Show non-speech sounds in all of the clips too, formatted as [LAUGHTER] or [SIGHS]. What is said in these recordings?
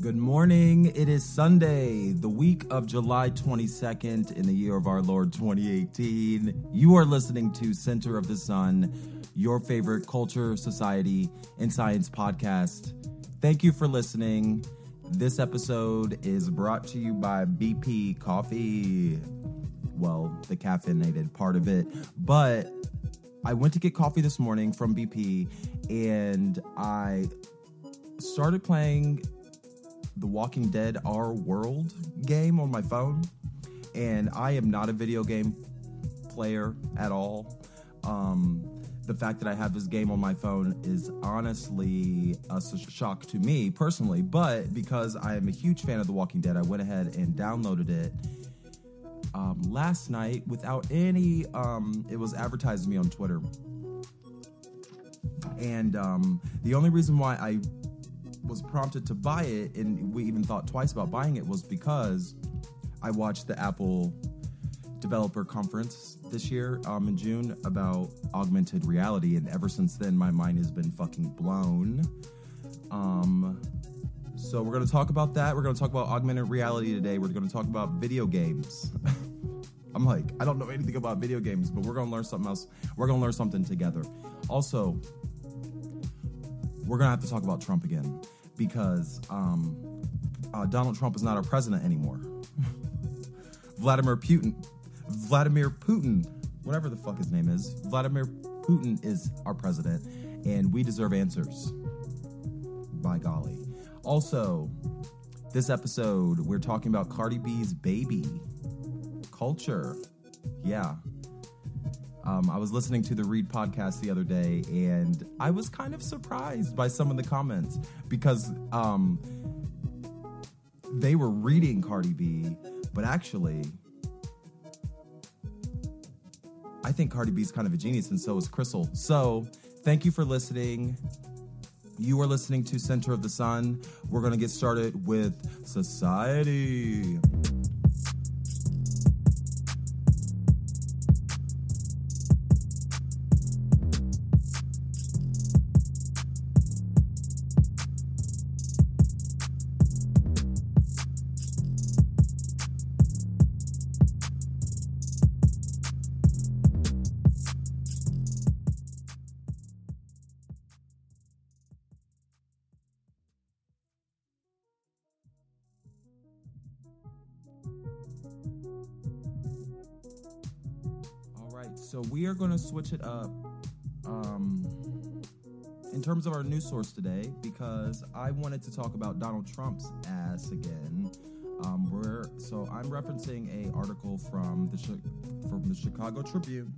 Good morning. It is Sunday, the week of July 22nd in the year of our Lord 2018. You are listening to Center of the Sun, your favorite culture, society, and science podcast. Thank you for listening. This episode is brought to you by BP Coffee. Well, the caffeinated part of it. But I went to get coffee this morning from BP and I started playing the Walking Dead Our World game on my phone, and I am not a video game player at all. Um, the fact that I have this game on my phone is honestly a shock to me personally, but because I am a huge fan of The Walking Dead, I went ahead and downloaded it um, last night without any. Um, it was advertised to me on Twitter. And um, the only reason why I was prompted to buy it, and we even thought twice about buying it, was because I watched the Apple developer conference this year um, in June about augmented reality, and ever since then, my mind has been fucking blown. Um, so we're to talk about that. We're to talk about augmented reality today. We're to talk about video games. [LAUGHS] I'm like, I don't know anything about video games, but we're to learn something else. We're to learn something together. Also, we're to have to talk about Trump again because um, uh, Donald Trump is not our president anymore. [LAUGHS] Vladimir Putin, Vladimir Putin, whatever the fuck his name is, Vladimir Putin is our president, and we deserve answers. By golly. Also, this episode, we're talking about Cardi B's baby Kulture. Yeah, um, I was listening to the Read podcast the other day, and I was kind of surprised by some of the comments because um, they were reading Cardi B, but actually, I think Cardi B is kind of a genius, and so is Crissle. So, thank you for listening. You are listening to Center of the Sun. We're going to get started with Society. So we are going to switch it up um, in terms of our news source today because I wanted to talk about Donald Trump's ass again. Um, we're, so I'm referencing a article from the from the Chicago Tribune,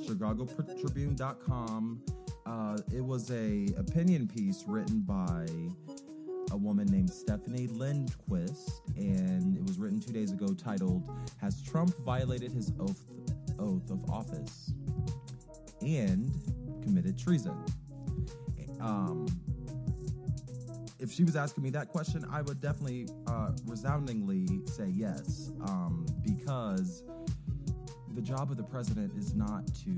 ChicagoTribune.com. Uh, it was a opinion piece written by a woman named Stefanie Lindquist, and it was written two days ago, titled "Has Trump Violated His Oath oath of office. And committed treason. Um, if she was asking me that question, I would definitely uh, resoundingly say yes, um, because the job of the president is not to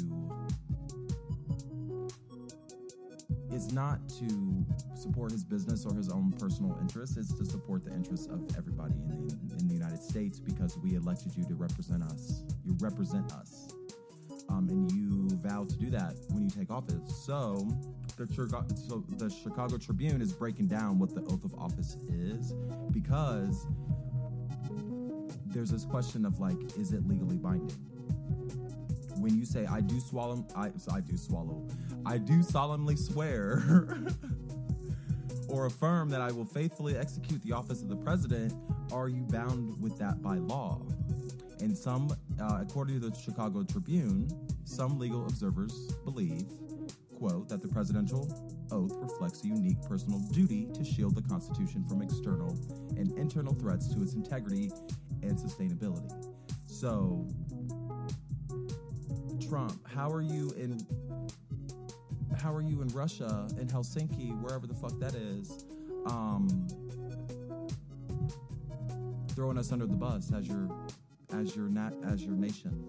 is not to support his business or his own personal interests. It's to support the interests of everybody in the, in the United States because we elected you to represent us. You represent us. Um, and you vow to do that when you take office. So the, so the Chicago Tribune is breaking down what the oath of office is because there's this question of like, is it legally binding? When you say I do swallow, I, I do swallow, I do solemnly swear [LAUGHS] or affirm that I will faithfully execute the office of the president, are you bound with that by law? And some, uh, according to the Chicago Tribune, some legal observers believe, quote, that the presidential oath reflects a unique personal duty to shield the Constitution from external and internal threats to its integrity and sustainability. So, Trump, how are you in how are you in Russia, in Helsinki, wherever the fuck that is, um, throwing us under the bus as your as your nat as your nation,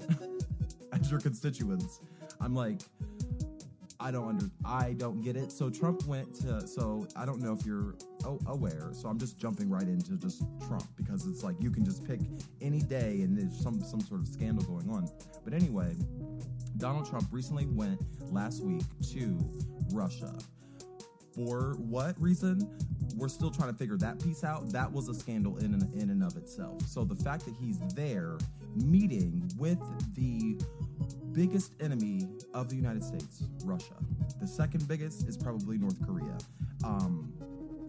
[LAUGHS] as your constituents? I'm like, I don't under I don't get it. So Trump went to so I don't know if you're aware. So I'm just jumping right into just Trump because it's like you can just pick any day and there's some some sort of scandal going on. But anyway, Donald Trump recently went last week to Russia. For what reason? We're still trying to figure that piece out. That was a scandal in and, in and of itself. So the fact that he's there meeting with the biggest enemy of the United States, Russia. The second biggest is probably North Korea. Um,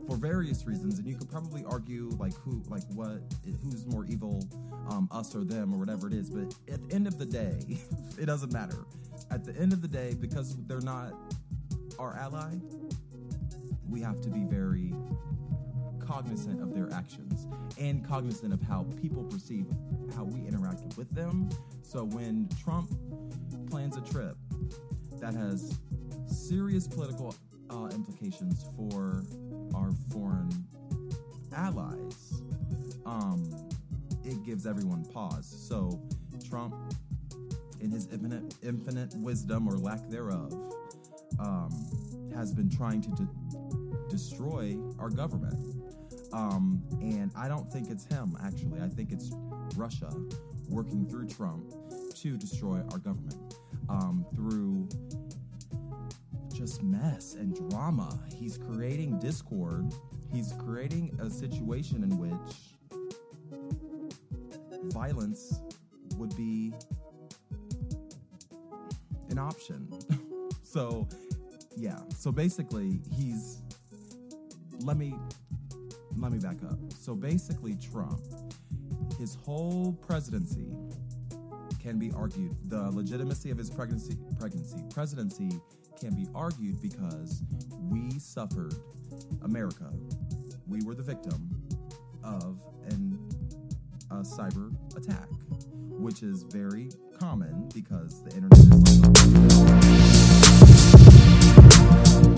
for various reasons, and you could probably argue like who, like what, who's more evil, um, us or them or whatever it is. But at the end of the day, [LAUGHS] it doesn't matter. At the end of the day, because they're not our ally, we have to be very cognizant of their actions and cognizant of how people perceive how we interact with them. So when Trump plans a trip that has serious political uh, implications for our foreign allies, um, it gives everyone pause. So Trump, in his infinite, infinite wisdom or lack thereof, um, has been trying to de- destroy our government. Um, and I don't think it's him, actually. I think it's Russia working through Trump to destroy our government um, through just mess and drama. He's creating discord. He's creating a situation in which violence would be an option. [LAUGHS] so, yeah. So basically, he's let me let me back up. So basically, Trump, his whole presidency can be argued. The legitimacy of his pregnancy, pregnancy, presidency can be argued because we suffered, America, we were the victim of an, a cyber attack, which is very common because the internet is like.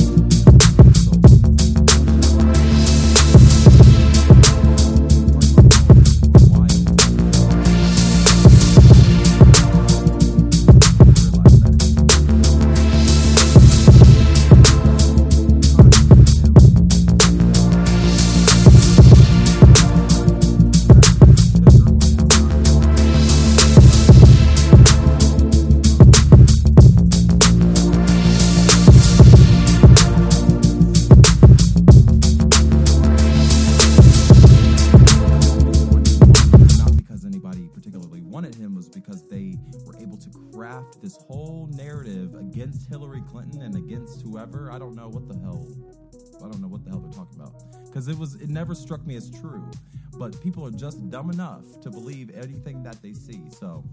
People are just dumb enough to believe anything that they see. So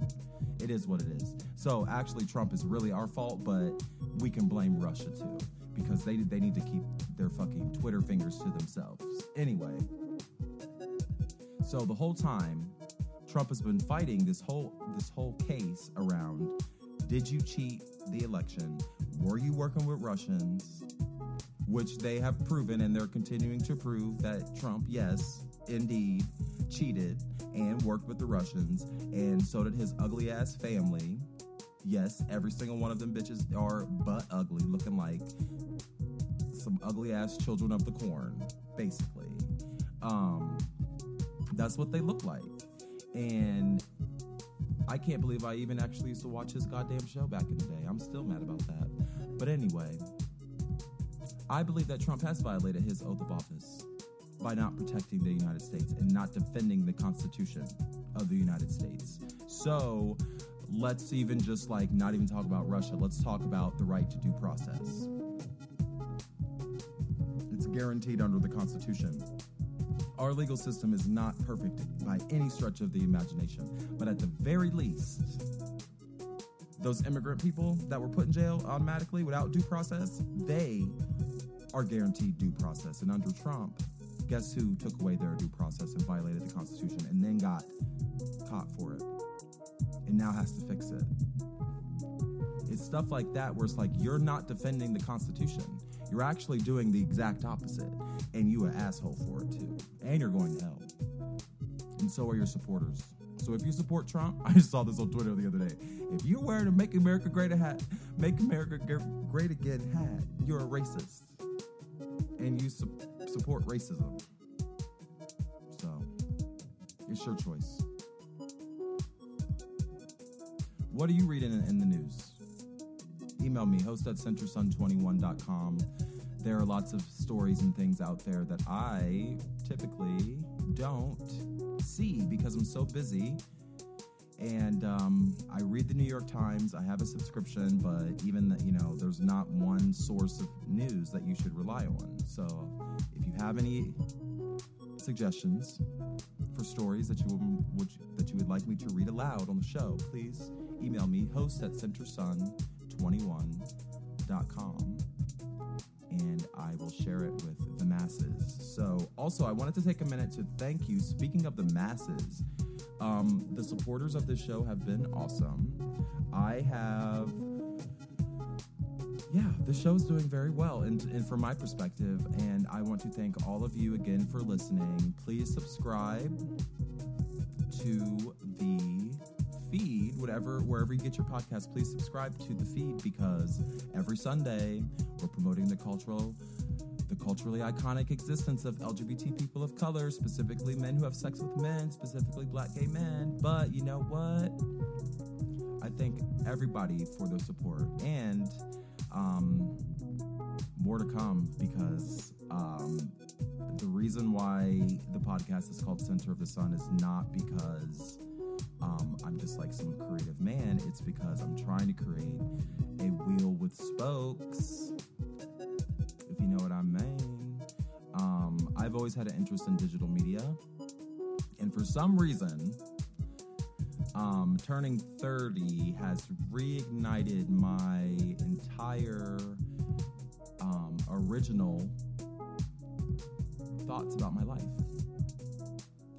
it is what it is. So actually, Trump is really our fault, but we can blame Russia too because they they need to keep their fucking Twitter fingers to themselves. Anyway, so the whole time, Trump has been fighting this whole this whole case around did you cheat the election? were you working with Russians? Which they have proven and they're continuing to prove that Trump, yes, indeed, cheated and worked with the Russians, and so did his ugly ass family. Yes, every single one of them bitches are butt ugly, looking like some ugly ass children of the corn, basically. Um, that's what they look like. And I can't believe I even actually used to watch his goddamn show back in the day. I'm still mad about that. But anyway, I believe that Trump has violated his oath of office by not protecting the United States and not defending the Constitution of the United States. So let's even just like not even talk about Russia. Let's talk about the right to due process. It's guaranteed under the Constitution. Our legal system is not perfect by any stretch of the imagination, but at the very least, those immigrant people that were put in jail automatically without due process, they are guaranteed due process. And under Trump, guess who took away their due process and violated the Constitution and then got caught for it and now has to fix it? It's stuff like that where it's like you're not defending the Constitution. You're actually doing the exact opposite, and you an asshole for it too. And you're going to hell. And so are your supporters. So if you support Trump, [LAUGHS] I just saw this on Twitter the other day. If you're wearing a "Make America Great hat, Make America Great Again" hat, you're a racist, and you su- support racism. So it's your choice. What are you reading in, the news? Email me, host at centersun21.com. There are lots of stories and things out there that I typically don't see because I'm so busy. And um, I read the New York Times. I have a subscription, but even that, you know, there's not one source of news that you should rely on. So have any suggestions for stories that you would, that you would like me to read aloud on the show, please email me host at centersun21.com and I will share it with the masses. So, also, I wanted to take a minute to thank you. Speaking of the masses, um, the supporters of this show have been awesome. I have, yeah, the show is doing very well, and, and from my perspective, and I want to thank all of you again for listening. Please subscribe to the feed, whatever, wherever you get your podcast, please subscribe to the feed because every Sunday we're promoting the cultural, the culturally iconic existence of LGBT people of color, specifically men who have sex with men, specifically black gay men. But you know what? I thank everybody for their support and um, more to come because um, the reason why the podcast is called Center of the Sun is not because um, I'm just like some creative man. It's because I'm trying to create a wheel with spokes, if you know what I mean. Um, I've always had an interest in digital media, and for some reason, um, turning 30 has reignited my entire um, original thoughts about my life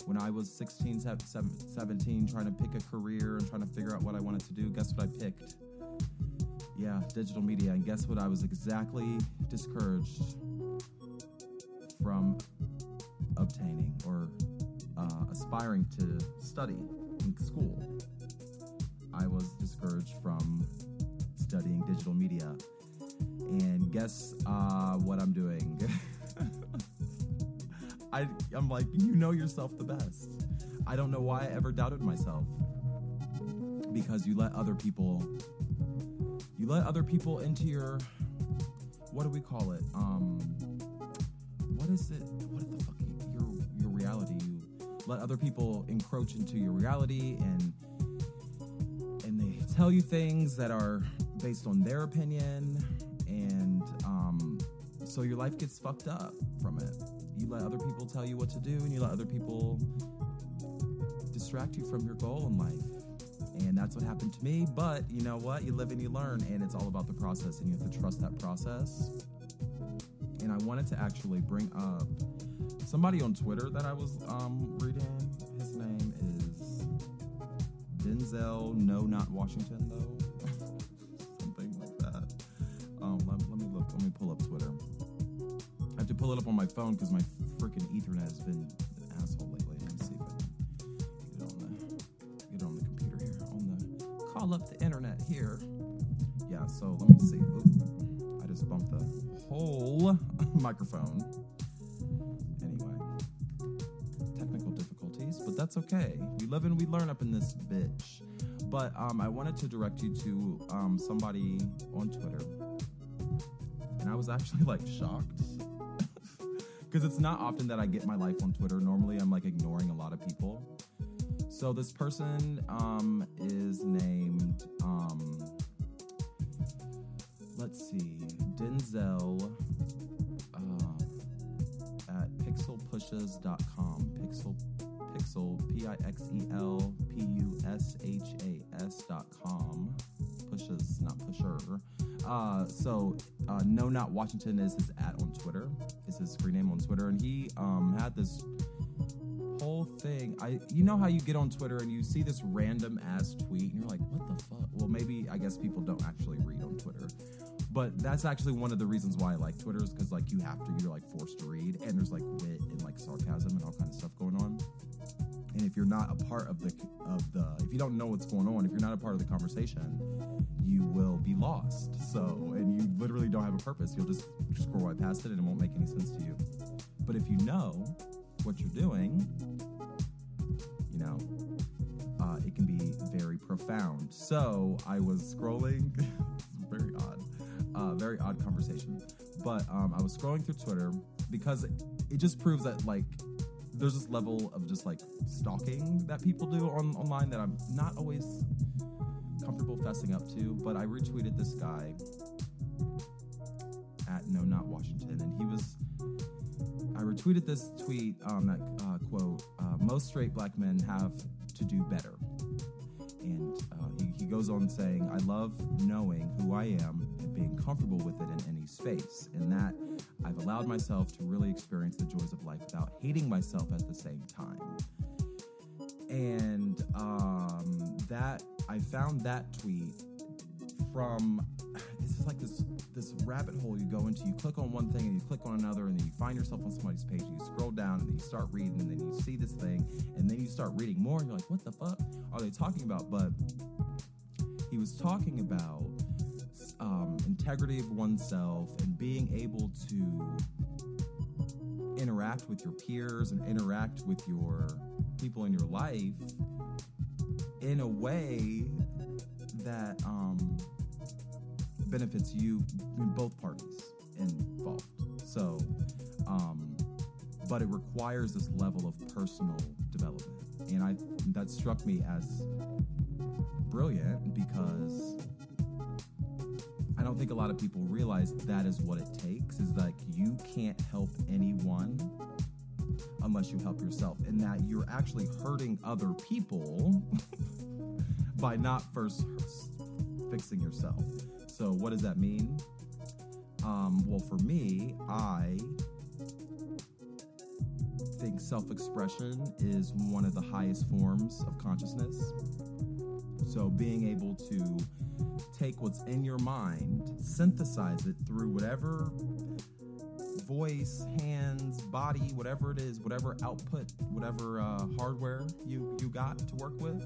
when I was 16, 17, trying to pick a career and trying to figure out what I wanted to do, guess what I picked? Yeah, digital media. And guess what? I was exactly discouraged from obtaining or uh, aspiring to study school. I was discouraged from studying digital media. And guess uh, what I'm doing? [LAUGHS] I, I'm like, you know yourself the best. I don't know why I ever doubted myself. Because you let other people, you let other people into your, what do we call it? Um, what is it? Let other people encroach into your reality, and and they tell you things that are based on their opinion, and um, so your life gets fucked up from it you let other people tell you what to do and you let other people distract you from your goal in life. And that's what happened to me. But you know what? You live and you learn, and it's all about the process, and you have to trust that process. And I wanted to actually bring up somebody on Twitter that I was um, Denzel, no, not Washington, though. [LAUGHS] Something like that. Um, let, let, me look. Let me pull up Twitter. I have to pull it up on my phone because my freaking Ethernet has been an asshole lately. Let me see if I can get it on the, get it on the computer here. On the call up the internet here. Yeah. So let me see. Oop, I just bumped the whole [LAUGHS] microphone. That's okay. We live and we learn up in this bitch. But um, I wanted to direct you to um, somebody on Twitter, and I was actually like shocked [LAUGHS] because it's not often that I get my life on Twitter. Normally, I'm like ignoring a lot of people. So this person um, is named, um, let's see, Denzel uh, at pixelpushes.com. Pixel, pixel, P I X E L P U S H A S.com. Pushes, not pusher. Uh, so, uh, No Not Washington is his at on Twitter, is his screen name on Twitter. And he um, had this whole thing. I you know how you get on Twitter and you see this random ass tweet and you're like, what the fuck? Well, maybe I guess people don't actually read on Twitter. But that's actually one of the reasons why I like Twitter is because like you have to, you're like forced to read, and there's like wit and like sarcasm and all kinds of stuff going on. And if you're not a part of the of the, if you don't know what's going on, if you're not a part of the conversation, you will be lost. So, and you literally don't have a purpose. You'll just scroll right past it, and it won't make any sense to you. But if you know what you're doing, you know, uh, it can be very profound. So I was scrolling, [LAUGHS] very odd, uh, very odd conversation. But um, I was scrolling through Twitter because it, it just proves that like there's this level of just like stalking that people do on online that I'm not always comfortable fessing up to. But I retweeted this guy at No Not Washington, and he was I retweeted this tweet, um, that uh, quote, uh, most straight black men have to do better. And uh, he, he goes on saying, I love knowing who I am and being comfortable with it in any space. And that I've allowed myself to really experience the joys of life without hating myself at the same time. And um, that, I found that tweet from [SIGHS] it's like this this rabbit hole you go into. You click on one thing and you click on another, and then you find yourself on somebody's page. And you scroll down and then you start reading, and then you see this thing, and then you start reading more, and you're like, "What the fuck are they talking about?" But he was talking about integrity of oneself and being able to interact with your peers and interact with your people in your life in a way that um, benefits you both parties involved. So, um, but it requires this level of personal development, and I that struck me as brilliant because don't think a lot of people realize that is what it takes. Is like you can't help anyone unless you help yourself, and that you're actually hurting other people [LAUGHS] by not first fixing yourself. So, what does that mean? Um, well, for me, I think self expression is one of the highest forms of consciousness. So, being able to take what's in your mind, synthesize it through whatever voice, hands, body, whatever it is, whatever output, whatever uh, hardware you, you got to work with.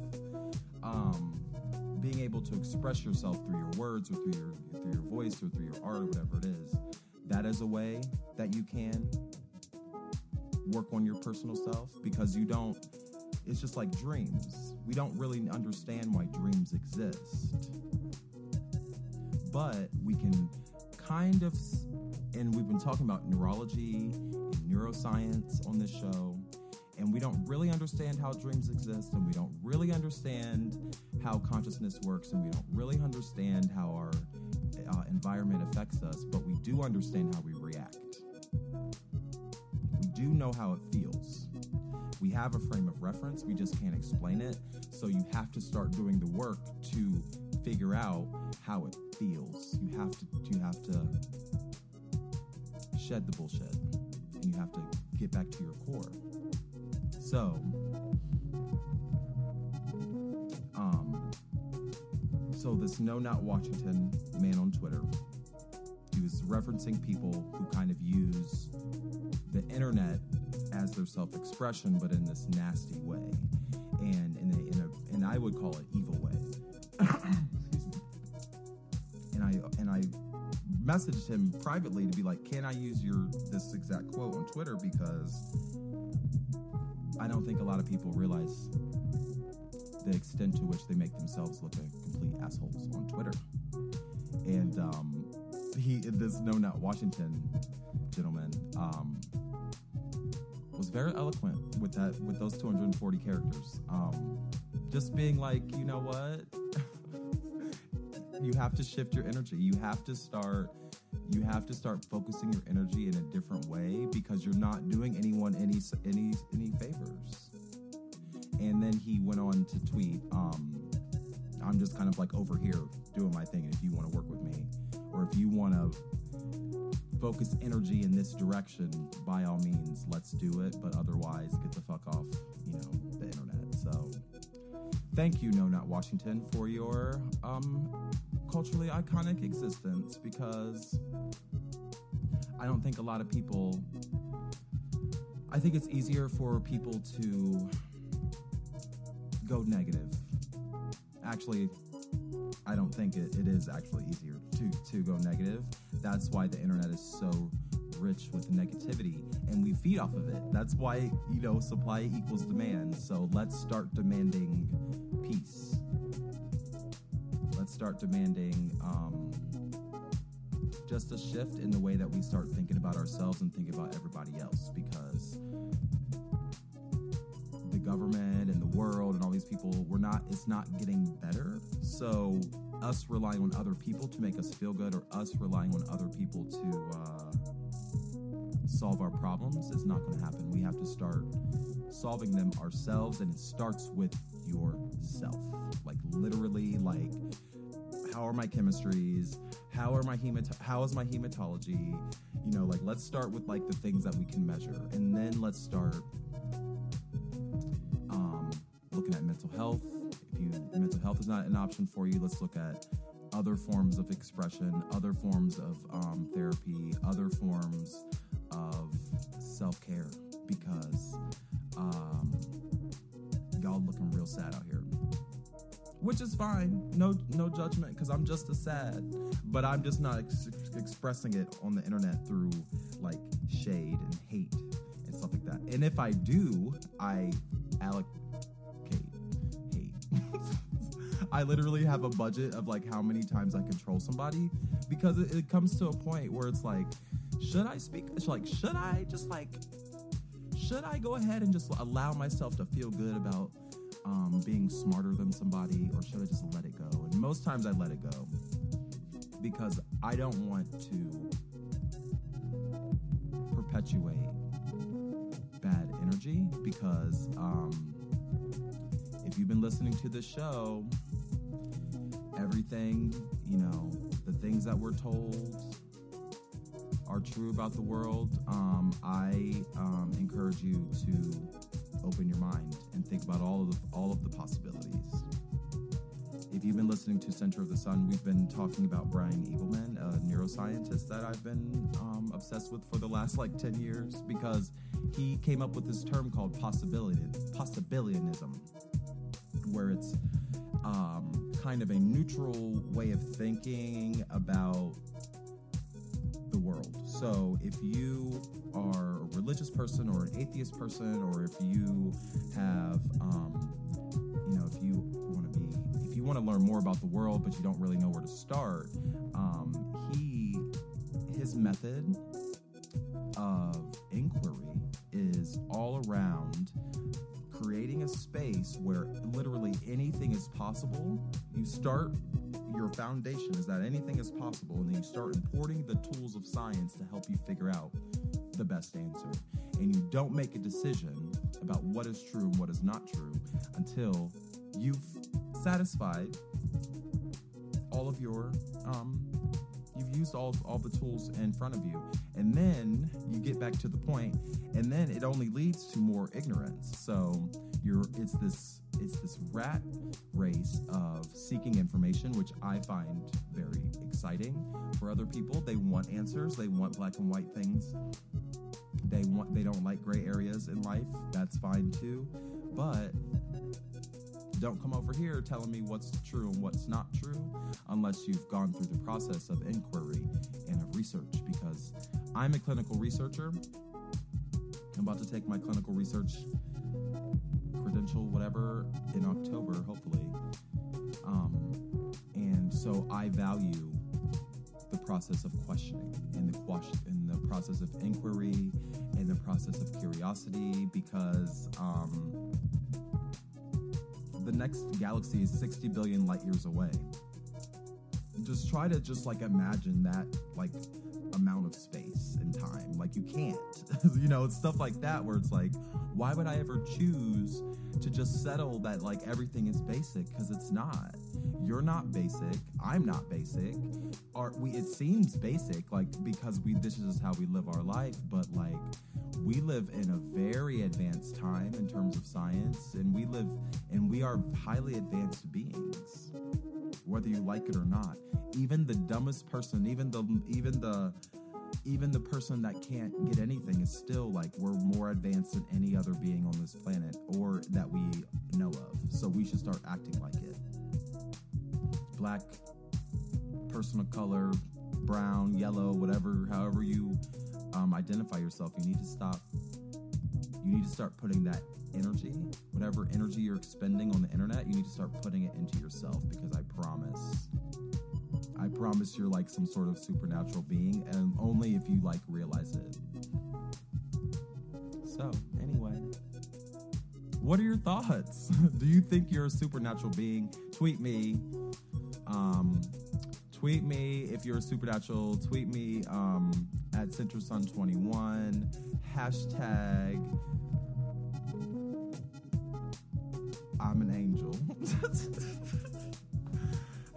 Um, being able to express yourself through your words or through your through your voice or through your art or whatever it is that is a way that you can work on your personal self because you don't it's just like dreams we don't really understand why dreams exist but we can kind of and we've been talking about neurology and neuroscience on this show and we don't really understand how dreams exist and we don't really understand how consciousness works and we don't really understand how our uh, environment affects us but we do understand how we react. We do know how it feels. We have a frame of reference we just can't explain it so you have to start doing the work to figure out how it feels you have to you have to shed the bullshit and you have to get back to your core so, um, so this No Not Washington man on Twitter, he was referencing people who kind of use the internet as their self-expression, but in this nasty way, and in a, in a and I would call it evil way. [COUGHS] I messaged him privately to be like, "Can I use your this exact quote on Twitter?" Because I don't think a lot of people realize the extent to which they make themselves look like complete assholes on Twitter. And um, he, this No Not Washington gentleman, um, was very eloquent with that, with those 240 characters. Um, just being like, you know what, you have to shift your energy. You have to start. You have to start focusing your energy in a different way because you're not doing anyone any any any favors and then he went on to tweet, um, I'm just kind of like over here doing my thing. And if you want to work with me, or if you want to focus energy in this direction, by all means, let's do it. But otherwise, get the fuck off, you know, the internet. So thank you, No Not Washington, for your um, culturally iconic existence because I don't think a lot of people. I think it's easier for people to go negative. Actually, I don't think it, it is actually easier to, to go negative. That's why the internet is so rich with negativity and we feed off of it. That's why, you know, supply equals demand. So let's start demanding peace. Start demanding um, just a shift in the way that we start thinking about ourselves and think about everybody else because the government and the world and all these people we're not it's not getting better. So us relying on other people to make us feel good or us relying on other people to uh, solve our problems is not going to happen. We have to start solving them ourselves and it starts with yourself. Like literally like how are my chemistries how are my hemat how is my hematology you know like let's start with like the things that we can measure and then let's start um, looking at mental health. If you mental health is not an option for you, let's look at other forms of expression, other forms of um, therapy, other forms of self care. Because um, y'all looking real sad out here, which is fine. No, no judgment. Because I'm just as sad, but I'm just not ex- expressing it on the internet through like shade and hate and stuff like that. And if I do, I allocate hate. [LAUGHS] I literally have a budget of like how many times I control somebody because it, it comes to a point where it's like, should I speak? It's like, should I just like, should I go ahead and just allow myself to feel good about um, being smarter than somebody, or should I just let it go? And most times I let it go because I don't want to perpetuate bad energy because um, if you've been listening to this show, everything, you know, the things that we're told are true about the world. Um, I um, encourage you to open your mind and think about all of the, all of the possibilities. If you've been listening to Center of the Sun, we've been talking about Brian Eagleman, a neuroscientist that I've been um, obsessed with for the last like 10 years because he came up with this term called possibility, possibilianism, where it's um, kind of a neutral way of thinking about the world. So if you are a religious person or an atheist person, or if you have, um, you know, if you want to be, if you want to learn more about the world, but you don't really know where to start, um, he, his method of inquiry is all around creating a space where literally anything is possible. You start, your foundation is that anything is possible, and then you start importing the tools of science to help you figure out the best answer. And you don't make a decision about what is true and what is not true until you've satisfied all of your um, you've used all all the tools in front of you and then you get back to the point and then it only leads to more ignorance so you're it's this it's this rat race of seeking information which i find very exciting for other people. They want answers. They want black and white things. They want they don't like gray areas in life. That's fine too. But don't come over here telling me what's true and what's not true unless you've gone through the process of inquiry and of research because I'm a clinical researcher. I'm about to take my clinical research credential, whatever, in October, hopefully. Um, and so I value the process of questioning and the question process of inquiry and the process of curiosity because um, the next galaxy is 60 billion light years away. Just try to just like imagine that like amount of space and time. Like you can't. [LAUGHS] you know, it's stuff like that where it's like, why would I ever choose to just settle that like everything is basic? Because it's not. You're not basic. I'm not basic. Or we it seems basic, like because we this is how we live our life, but like we live in a very advanced time in terms of science, and we live and we are highly advanced beings whether you like it or not. Even the dumbest person, even the even the even the person that can't get anything is still like we're more advanced than any other being on this planet or that we know of. So we should start acting like it. Black person of color, brown, yellow, whatever, however you um, identify yourself, you need to stop. You need to start putting that energy, whatever energy you're expending on the internet, you need to start putting it into yourself because I promise. I promise you're like some sort of supernatural being, and only if you like realize it. So, anyway, what are your thoughts? [LAUGHS] Do you think you're a supernatural being? Tweet me. Um, tweet me if you're a supernatural. Tweet me um, at CenterSun21. Hashtag I'm an angel. [LAUGHS]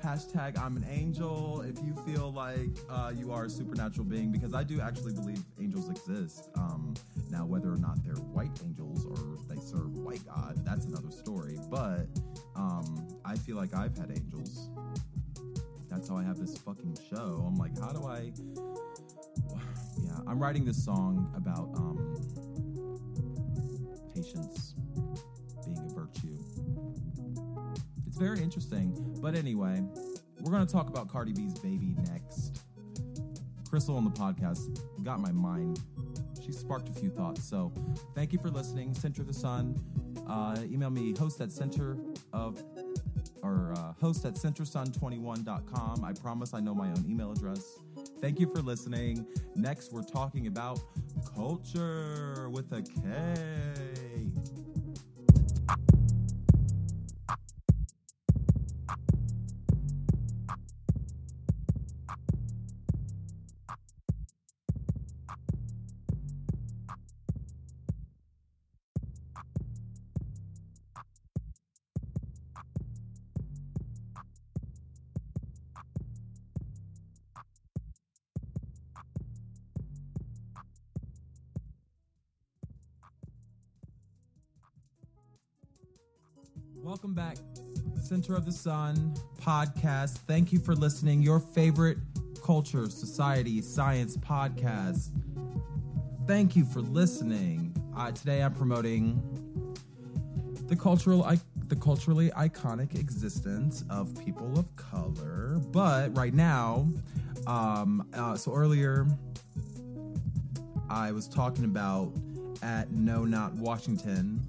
Hashtag I'm an angel if you feel like uh, you are a supernatural being, because I do actually believe angels exist. Um, now, whether or not they're white angels or they serve white God, that's another story. But um, I feel like I've had angels. That's how I have this fucking show. I'm like, how do I. Yeah, I'm writing this song about um, patience being a virtue. It's very interesting. But anyway, we're going to talk about Cardi B's baby next. Crissle on the podcast got my mind. She sparked a few thoughts. So thank you for listening. Center of the Sun. Uh, email me host at center of host at centersun21.com. I promise I know my own email address. Thank you for listening. Next, we're talking about culture with a K. Center of the Sun podcast. Thank you for listening. Your favorite culture, society, science podcast. Thank you for listening. Uh, today I'm promoting the cultural, the culturally iconic existence of people of color. But right now, um, uh, so earlier I was talking about at No Not Washington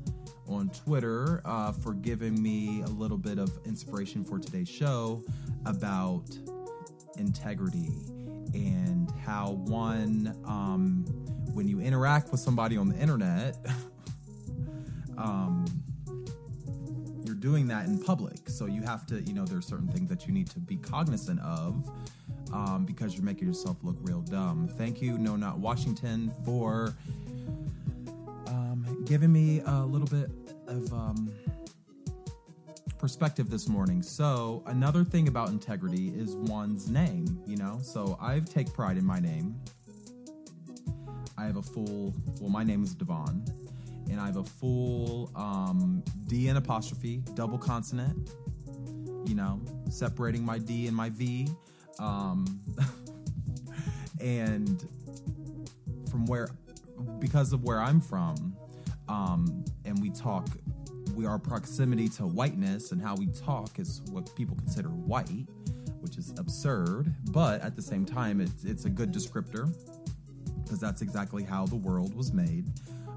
on Twitter uh, for giving me a little bit of inspiration for today's show about integrity and how one, um, when you interact with somebody on the internet, [LAUGHS] um, you're doing that in public. So you have to, you know, there's certain things that you need to be cognizant of um, because you're making yourself look real dumb. Thank you, No Not Washington, for giving me a little bit of um, perspective this morning. So, another thing about integrity is one's name, you know? So, I take pride in my name. I have a full, well, my name is Devon, and I have a full um, D and apostrophe, double consonant, you know, separating my D and my V. Um, [LAUGHS] and from where, because of where I'm from, um, and we talk, we our proximity to whiteness and how we talk is what people consider white, which is absurd. But at the same time, it's it's a good descriptor because that's exactly how the world was made.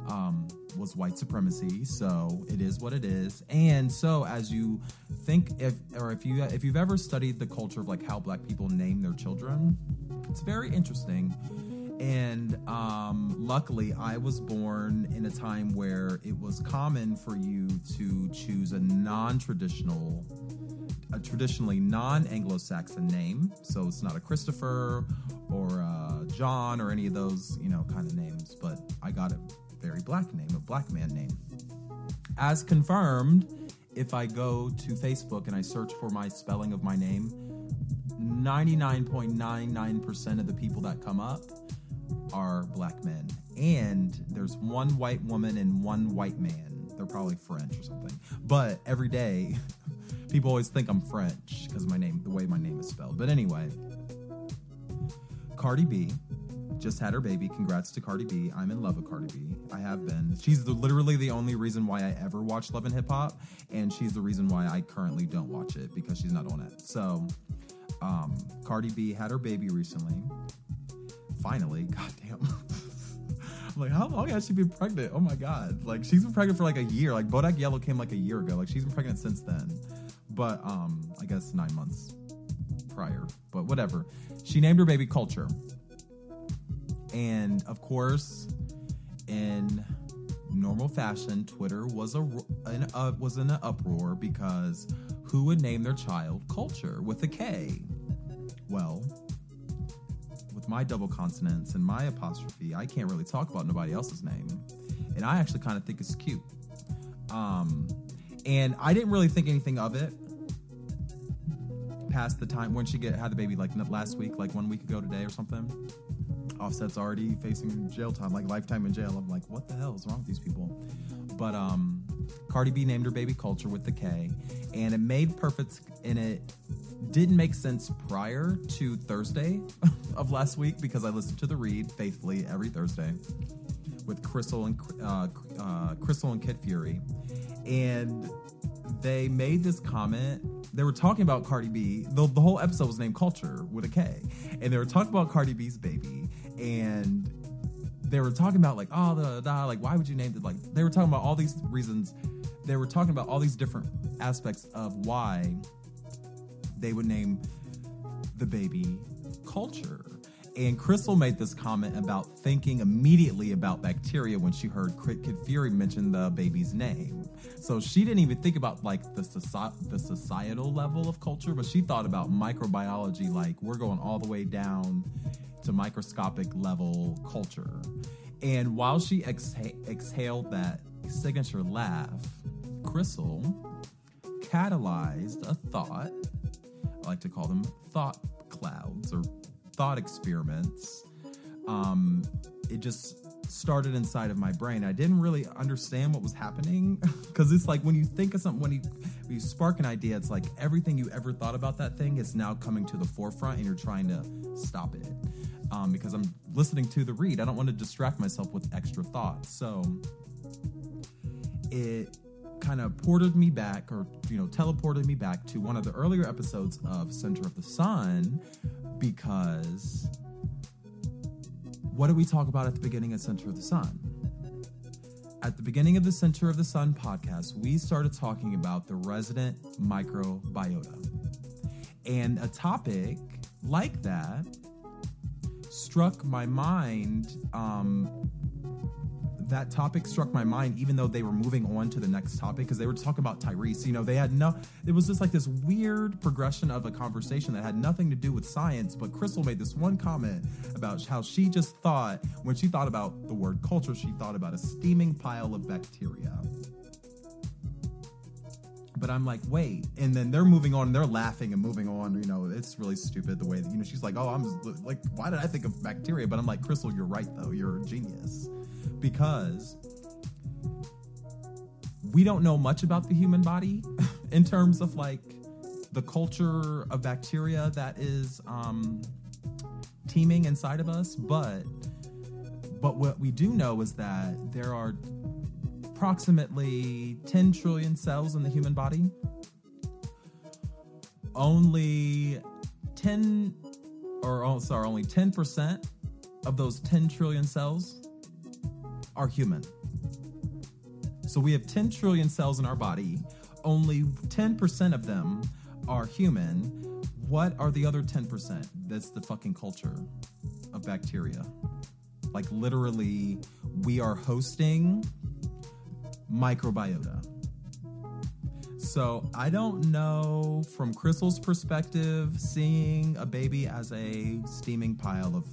Um, was white supremacy, so it is what it is. And so, as you think, if or if you if you've ever studied the culture of like how black people name their children, it's very interesting. And um, luckily, I was born in a time where it was common for you to choose a non-traditional a traditionally non-Anglo-Saxon name, so it's not a Christopher or a John or any of those, you know, kind of names. But I got a very black name, a black man name. As confirmed, if I go to Facebook and I search for my spelling of my name, 99.99% of the people that come up are black men. And there's one white woman and one white man. They're probably French or something. But every day, [LAUGHS] people always think I'm French because my name, the way my name is spelled. But anyway, Cardi B just had her baby. Congrats to Cardi B. I'm in love with Cardi B. I have been. She's the, literally the only reason why I ever watched Love and Hip Hop, and she's the reason why I currently don't watch it because she's not on it. So, um, Cardi B had her baby recently. Finally, [LAUGHS] goddamn. I'm like, how long has she been pregnant? Oh my god! Like she's been pregnant for like a year. Like Bodak Yellow came like a year ago. Like she's been pregnant since then. But um, I guess nine months prior. But whatever. She named her baby Kulture and of course, in normal fashion, Twitter was a an, uh, was in an uproar because who would name their child Kulture with a K? Well, my double consonants and my apostrophe, I can't really talk about nobody else's name, and I actually kind of think it's cute. Um, and I didn't really think anything of it past the time when she get had the baby like last week, like one week ago today or something. Offset's already facing jail time, like lifetime in jail. I'm like, what the hell is wrong with these people? But um, Cardi B named her baby Kulture with the K, and it made perfect. And it didn't make sense prior to Thursday [LAUGHS] of last week because I listened to the read faithfully every Thursday with Crystal and uh, uh, Crissle and Kid Fury, and they made this comment. They were talking about Cardi B. The, the whole episode was named Culture with a K, and they were talking about Cardi B's baby. And they were talking about like oh the da, like why would you name it like they were talking about all these reasons. They were talking about all these different aspects of why they would name the baby culture and Crystal made this comment about thinking immediately about bacteria when she heard Kid Fury mention the baby's name. So she didn't even think about like the soci- the societal level of culture, but she thought about microbiology. Like we're going all the way down to microscopic level culture. And while she exha- exhaled that signature laugh, Crystal catalyzed a thought. I like to call them thought clouds or thought experiments. Um, it just started inside of my brain. I didn't really understand what was happening [LAUGHS] because it's like when you think of something, when you, when you spark an idea, it's like everything you ever thought about that thing is now coming to the forefront and you're trying to stop it um, because I'm listening to the read. I don't want to distract myself with extra thoughts. So it kind of ported me back or you know teleported me back to one of the earlier episodes of Center of the Sun because what did we talk about at the beginning of Center of the Sun? At the beginning of the Center of the Sun podcast, we started talking about the resident microbiota. And a topic like that struck my mind. Um, that topic struck my mind, even though they were moving on to the next topic because they were talking about Tyrese. You know, they had no, it was just like this weird progression of a conversation that had nothing to do with science. But Crystal made this one comment about how she just thought, when she thought about the word culture, she thought about a steaming pile of bacteria. But I'm like, wait. And then they're moving on and they're laughing and moving on. You know, it's really stupid the way that, you know, she's like, oh, I'm like, why did I think of bacteria? But I'm like, Crystal, you're right, though. You're a genius. Because we don't know much about the human body [LAUGHS] in terms of like the culture of bacteria that is um, teeming inside of us, but but what we do know is that there are approximately 10 trillion cells in the human body. Only 10 or oh, sorry, only 10% of those 10 trillion cells are human. So we have 10 trillion cells in our body. Only 10% of them are human. What are the other 10%? That's the fucking culture of bacteria. Like literally, we are hosting microbiota. So I don't know from Crystal's perspective, seeing a baby as a steaming pile of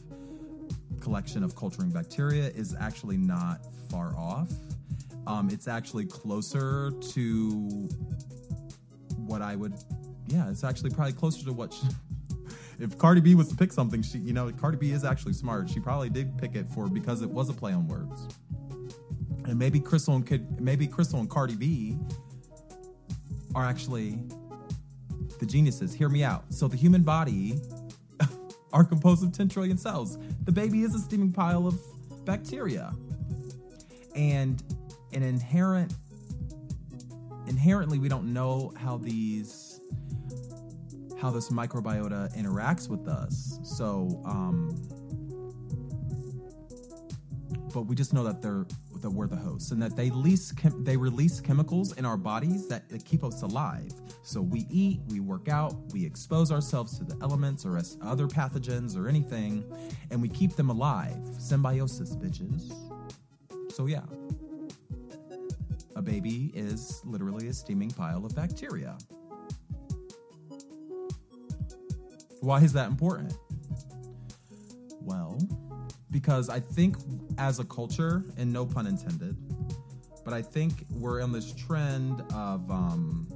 collection of culturing bacteria is actually not far off. Um, it's actually closer to what I would, yeah, it's actually probably closer to what. She, [LAUGHS] if Cardi B was to pick something, she, you know, Cardi B is actually smart. She probably did pick it for because it was a play on words. And maybe Crystal and could maybe Crystal and Cardi B are actually the geniuses. Hear me out. So the human body are composed of 10 trillion cells. The baby is a steaming pile of bacteria. And an inherent inherently we don't know how these how this microbiota interacts with us. So um but we just know that they're that we're the hosts and that they release they release chemicals in our bodies that keep us alive. So we eat, we work out, we expose ourselves to the elements or other pathogens or anything, and we keep them alive. Symbiosis, bitches. So yeah, a baby is literally a steaming pile of bacteria. Why is that important? Well, because I think as a culture, and no pun intended, but I think we're on this trend of um,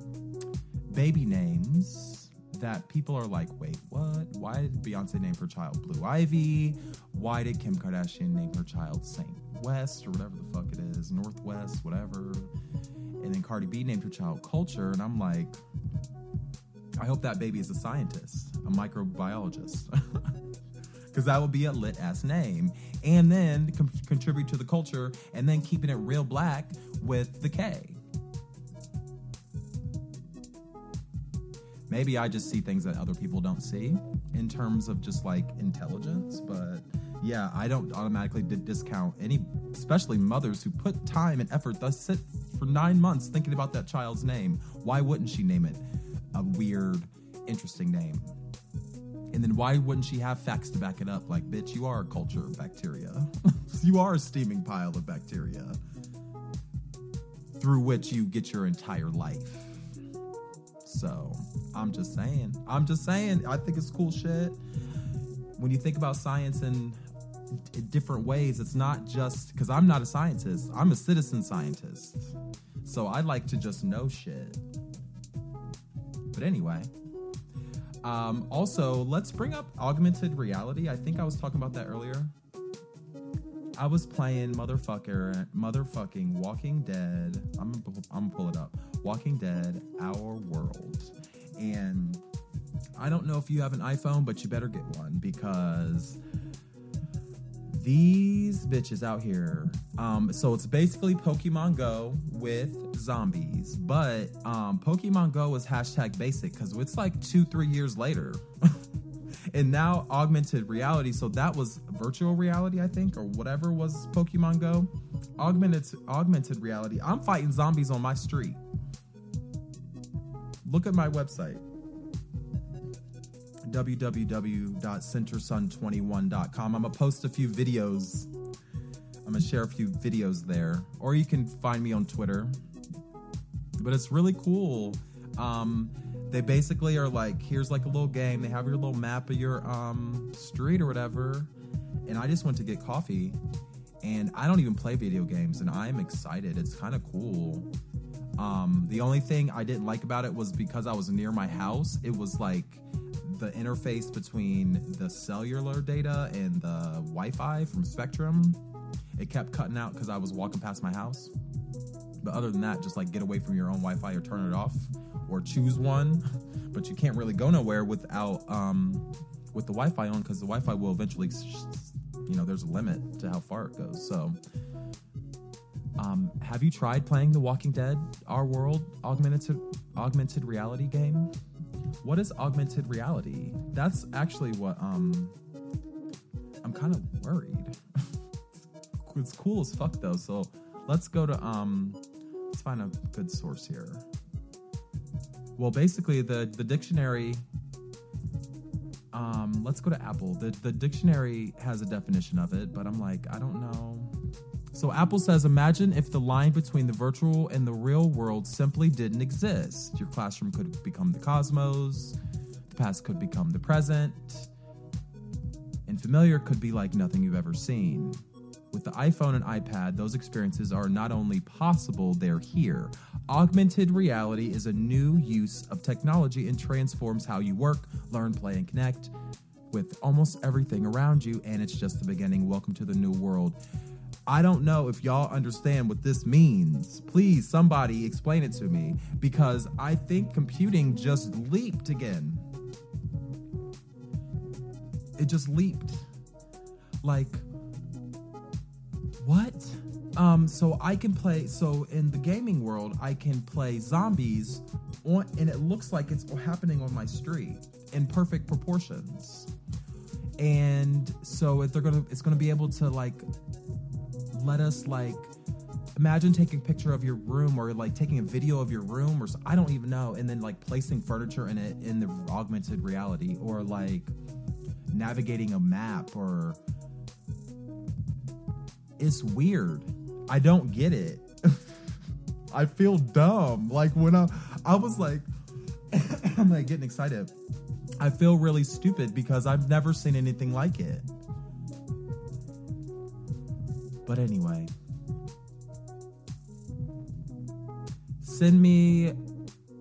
baby names that people are like, wait, what? Why did Beyonce name her child Blue Ivy? Why did Kim Kardashian name her child Saint West or whatever the fuck it is, North West, whatever? And then Cardi B named her child Kulture, and I'm like, I hope that baby is a scientist, a microbiologist. [LAUGHS] Because that would be a lit ass name. And then com- contribute to the culture and then keeping it real black with the K. Maybe I just see things that other people don't see in terms of just like intelligence, but yeah, I don't automatically discount any, especially mothers who put time and effort, thus sit for nine months thinking about that child's name. Why wouldn't she name it a weird, interesting name? And then why wouldn't she have facts to back it up? Like, bitch, you are a culture of bacteria. [LAUGHS] you are a steaming pile of bacteria through which you get your entire life. So I'm just saying. I'm just saying. I think it's cool shit. When you think about science in, different ways, it's not just because I'm not a scientist, I'm a citizen scientist. So I like to just know shit. But anyway. Um, also, let's bring up augmented reality. I think I was talking about that earlier. I was playing motherfucker, motherfucking Walking Dead. I'm gonna, I'm pull it up. Walking Dead, Our World, and I don't know if you have an iPhone, but you better get one because these bitches out here. Um, so it's basically Pokemon Go with zombies, but um, Pokemon Go is hashtag basic because it's like two, three years later. [LAUGHS] and now augmented reality. So that was virtual reality, I think, or whatever was Pokemon Go. Augmented augmented reality. I'm fighting zombies on my street. Look at my website www.centersun21.com. I'm gonna post a few videos. I'm gonna share a few videos there, or you can find me on Twitter. But it's really cool. Um, they basically are like, here's like a little game. They have your little map of your um, street or whatever. And I just went to get coffee, and I don't even play video games, and I'm excited. It's kind of cool. Um, the only thing I didn't like about it was because I was near my house. It was like the interface between the cellular data and the Wi-Fi from Spectrum. It kept cutting out because I was walking past my house. But other than that, just like get away from your own Wi-Fi or turn it off or choose one, but you can't really go nowhere without um, with the Wi-Fi on because the Wi-Fi will eventually, you know, there's a limit to how far it goes. So, um, have you tried playing The Walking Dead: Our World augmented augmented reality game? What is augmented reality? That's actually what um, I'm kind of worried. [LAUGHS] it's cool as fuck though. So let's go to um, let's find a good source here. Well, basically the the dictionary um, let's go to Apple. The the dictionary has a definition of it, but I'm like, I don't know. So Apple says, imagine if the line between the virtual and the real world simply didn't exist. Your classroom could become the cosmos, the past could become the present, and familiar could be like nothing you've ever seen. With the iPhone and iPad, those experiences are not only possible, they're here. Augmented reality is a new use of technology and transforms how you work, learn, play, and connect with almost everything around you, and it's just the beginning. Welcome to the new world. I don't know if y'all understand what this means. Please, somebody explain it to me because I think computing just leaped again. It just leaped. Like, what? Um, so I can play. So in the gaming world, I can play zombies, on, and it looks like it's happening on my street in perfect proportions. And so if they're gonna, it's gonna be able to like let us like imagine taking a picture of your room or like taking a video of your room or I don't even know, and then like placing furniture in it in the augmented reality or like navigating a map or it's weird. I don't get it. [LAUGHS] I feel dumb. Like when I I was like [COUGHS] I'm like getting excited. I feel really stupid because I've never seen anything like it. But anyway, send me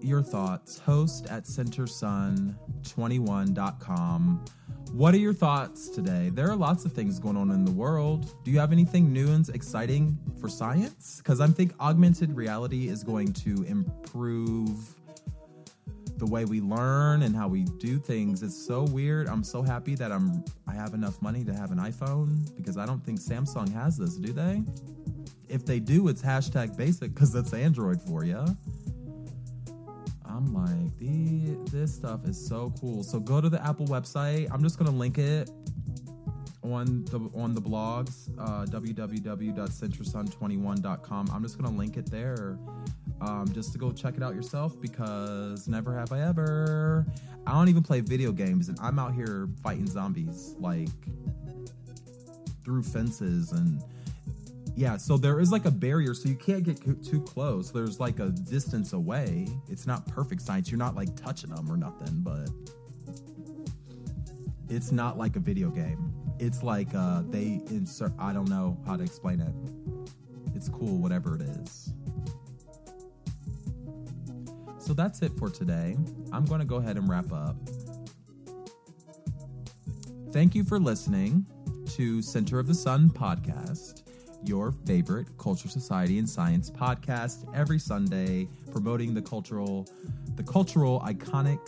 your thoughts. Host at centersun21.com. What are your thoughts today? There are lots of things going on in the world. Do you have anything new and exciting for science? Because I think augmented reality is going to improve the way we learn and how we do things. It's so weird. I'm so happy that I'm I have enough money to have an iPhone because I don't think Samsung has this, do they? If they do, it's hashtag basic because that's Android for you. The this stuff is so cool. So go to the Apple website. I'm just gonna link it on the on the blogs, uh, www.centersun21.com. I'm just gonna link it there, um, just to go check it out yourself because never have I ever. I don't even play video games, and I'm out here fighting zombies like through fences and yeah, so there is like a barrier, so you can't get too close. There's like a distance away. It's not perfect science. You're not like touching them or nothing, but it's not like a video game. It's like uh, they insert. I don't know how to explain it. It's cool, whatever it is. So that's it for today. I'm going to go ahead and wrap up. Thank you for listening to Center of the Sun podcast your favorite culture, society, and science podcast every Sunday, promoting the cultural, the cultural iconic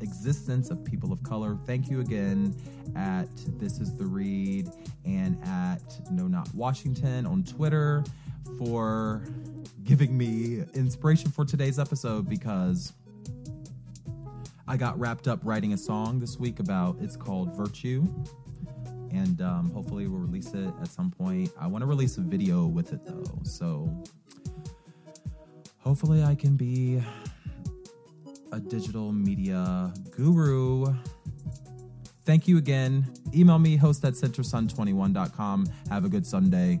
existence of people of color. Thank you again at This Is the Read and at No Not Washington on Twitter for giving me inspiration for today's episode because I got wrapped up writing a song this week about it's called Virtue and um, hopefully we'll release it at some point. I want to release a video with it though, so hopefully I can be a digital media guru. Thank you again. Email me host at centersun21.com. Have a good Sunday.